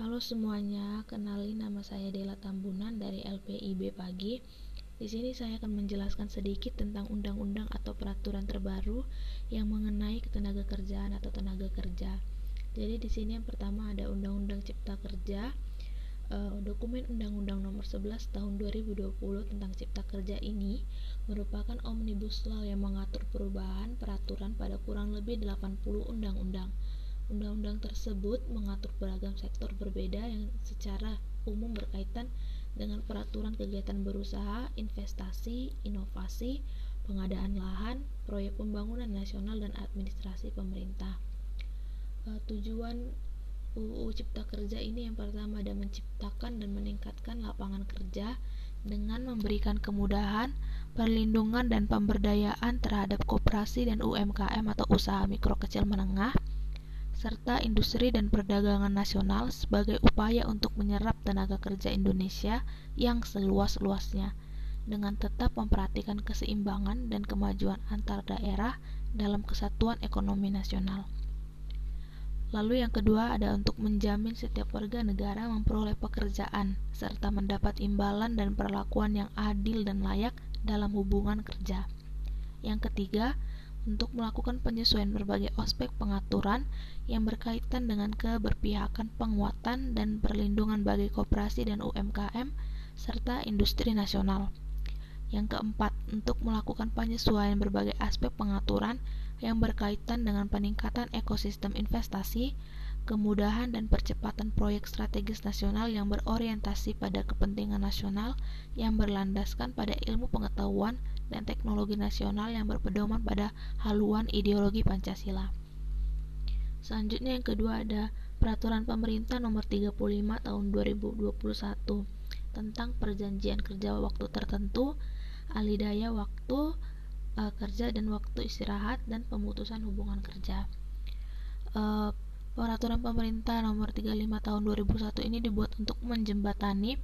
Halo semuanya, kenali nama saya Dela Tambunan dari LPIB Pagi. Di sini saya akan menjelaskan sedikit tentang undang-undang atau peraturan terbaru yang mengenai ketenaga kerjaan atau tenaga kerja. Jadi di sini yang pertama ada Undang-Undang Cipta Kerja. Uh, dokumen Undang-Undang Nomor 11 Tahun 2020 tentang Cipta Kerja ini merupakan omnibus law yang mengatur perubahan peraturan pada kurang lebih 80 undang-undang. Undang-undang tersebut mengatur beragam sektor berbeda yang secara umum berkaitan dengan peraturan kegiatan berusaha, investasi, inovasi, pengadaan lahan, proyek pembangunan nasional dan administrasi pemerintah. Uh, tujuan UU Cipta Kerja ini yang pertama ada menciptakan dan meningkatkan lapangan kerja dengan memberikan kemudahan, perlindungan dan pemberdayaan terhadap koperasi dan UMKM atau usaha mikro kecil menengah serta industri dan perdagangan nasional sebagai upaya untuk menyerap tenaga kerja Indonesia yang seluas-luasnya dengan tetap memperhatikan keseimbangan dan kemajuan antar daerah dalam kesatuan ekonomi nasional. Lalu yang kedua ada untuk menjamin setiap warga negara memperoleh pekerjaan serta mendapat imbalan dan perlakuan yang adil dan layak dalam hubungan kerja. Yang ketiga, untuk melakukan penyesuaian berbagai aspek pengaturan yang berkaitan dengan keberpihakan penguatan dan perlindungan bagi koperasi dan UMKM serta industri nasional. Yang keempat, untuk melakukan penyesuaian berbagai aspek pengaturan yang berkaitan dengan peningkatan ekosistem investasi, kemudahan dan percepatan proyek strategis nasional yang berorientasi pada kepentingan nasional yang berlandaskan pada ilmu pengetahuan dan teknologi nasional yang berpedoman pada haluan ideologi Pancasila. Selanjutnya yang kedua ada Peraturan Pemerintah Nomor 35 Tahun 2021 tentang perjanjian kerja waktu tertentu, alidaya waktu uh, kerja dan waktu istirahat dan pemutusan hubungan kerja. Uh, Peraturan Pemerintah Nomor 35 Tahun 2001 ini dibuat untuk menjembatani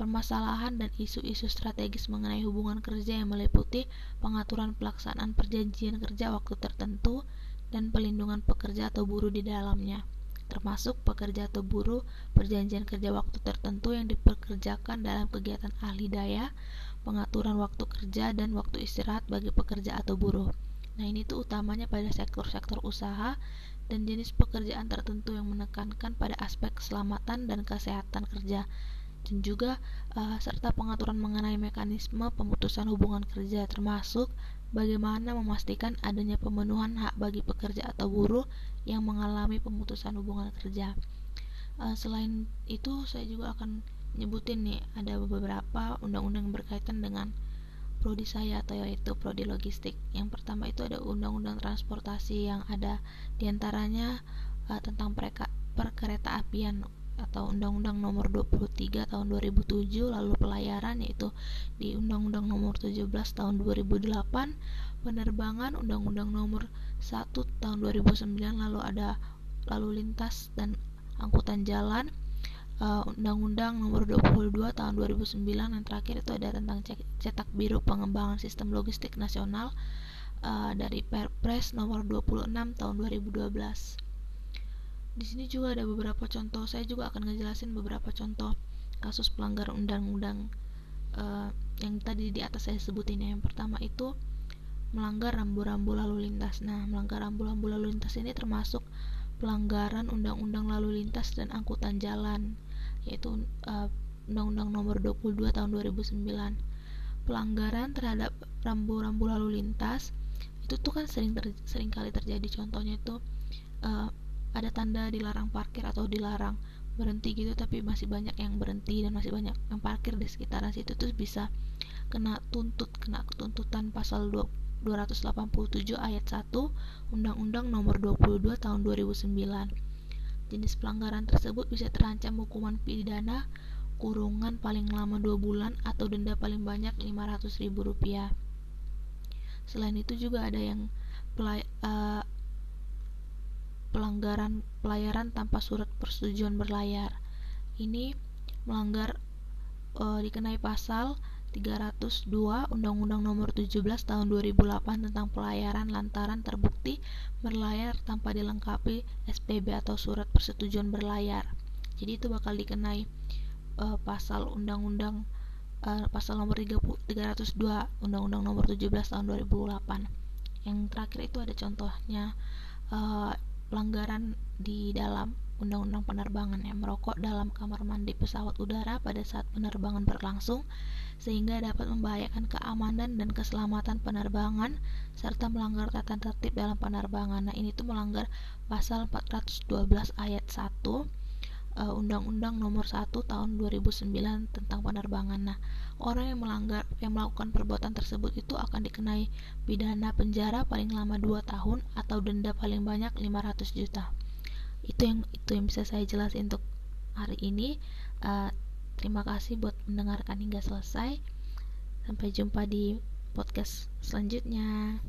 permasalahan dan isu-isu strategis mengenai hubungan kerja yang meliputi pengaturan pelaksanaan perjanjian kerja waktu tertentu dan pelindungan pekerja atau buruh di dalamnya, termasuk pekerja atau buruh perjanjian kerja waktu tertentu yang dipekerjakan dalam kegiatan ahli daya, pengaturan waktu kerja dan waktu istirahat bagi pekerja atau buruh. Nah, ini tuh utamanya pada sektor-sektor usaha dan jenis pekerjaan tertentu yang menekankan pada aspek keselamatan dan kesehatan kerja dan juga uh, serta pengaturan mengenai mekanisme pemutusan hubungan kerja termasuk bagaimana memastikan adanya pemenuhan hak bagi pekerja atau buruh yang mengalami pemutusan hubungan kerja. Uh, selain itu saya juga akan nyebutin nih ada beberapa undang-undang berkaitan dengan prodi saya atau yaitu prodi logistik. Yang pertama itu ada undang-undang transportasi yang ada di antaranya uh, tentang perkereta apian atau Undang-Undang Nomor 23 Tahun 2007 lalu pelayaran yaitu di Undang-Undang Nomor 17 Tahun 2008 penerbangan Undang-Undang Nomor 1 Tahun 2009 lalu ada lalu lintas dan angkutan jalan Undang-Undang uh, Nomor 22 Tahun 2009 yang terakhir itu ada tentang cetak biru pengembangan sistem logistik nasional uh, dari Perpres Nomor 26 Tahun 2012 di sini juga ada beberapa contoh. Saya juga akan ngejelasin beberapa contoh kasus pelanggaran undang-undang uh, yang tadi di atas saya sebutin ya. Yang pertama itu melanggar rambu-rambu lalu lintas. Nah melanggar rambu-rambu lalu lintas ini termasuk pelanggaran undang-undang lalu lintas dan angkutan jalan yaitu uh, undang-undang nomor 22 tahun 2009 pelanggaran terhadap rambu-rambu lalu lintas itu tuh kan sering ter, sering kali terjadi contohnya itu uh, ada tanda dilarang parkir atau dilarang berhenti gitu tapi masih banyak yang berhenti dan masih banyak yang parkir di sekitaran situ terus bisa kena tuntut kena tuntutan pasal 287 ayat 1 Undang-Undang Nomor 22 Tahun 2009. Jenis pelanggaran tersebut bisa terancam hukuman pidana kurungan paling lama 2 bulan atau denda paling banyak Rp500.000. Selain itu juga ada yang pelay, uh, pelanggaran pelayaran tanpa surat persetujuan berlayar. Ini melanggar e, dikenai pasal 302 Undang-Undang Nomor 17 Tahun 2008 tentang pelayaran lantaran terbukti berlayar tanpa dilengkapi SPB atau surat persetujuan berlayar. jadi itu bakal dikenai uh, pasal undang-undang uh, pasal nomor 30, 302 undang-undang nomor 17 tahun 2008 yang terakhir itu ada contohnya uh, pelanggaran di dalam Undang-Undang Penerbangan yang merokok dalam kamar mandi pesawat udara pada saat penerbangan berlangsung sehingga dapat membahayakan keamanan dan keselamatan penerbangan serta melanggar tata tertib dalam penerbangan. Nah, ini tuh melanggar pasal 412 ayat 1 uh, Undang-Undang Nomor 1 Tahun 2009 tentang penerbangan. Nah, orang yang melanggar yang melakukan perbuatan tersebut itu akan dikenai pidana penjara paling lama 2 tahun atau denda paling banyak 500 juta itu yang itu yang bisa saya jelasin untuk hari ini. Uh, terima kasih buat mendengarkan hingga selesai. Sampai jumpa di podcast selanjutnya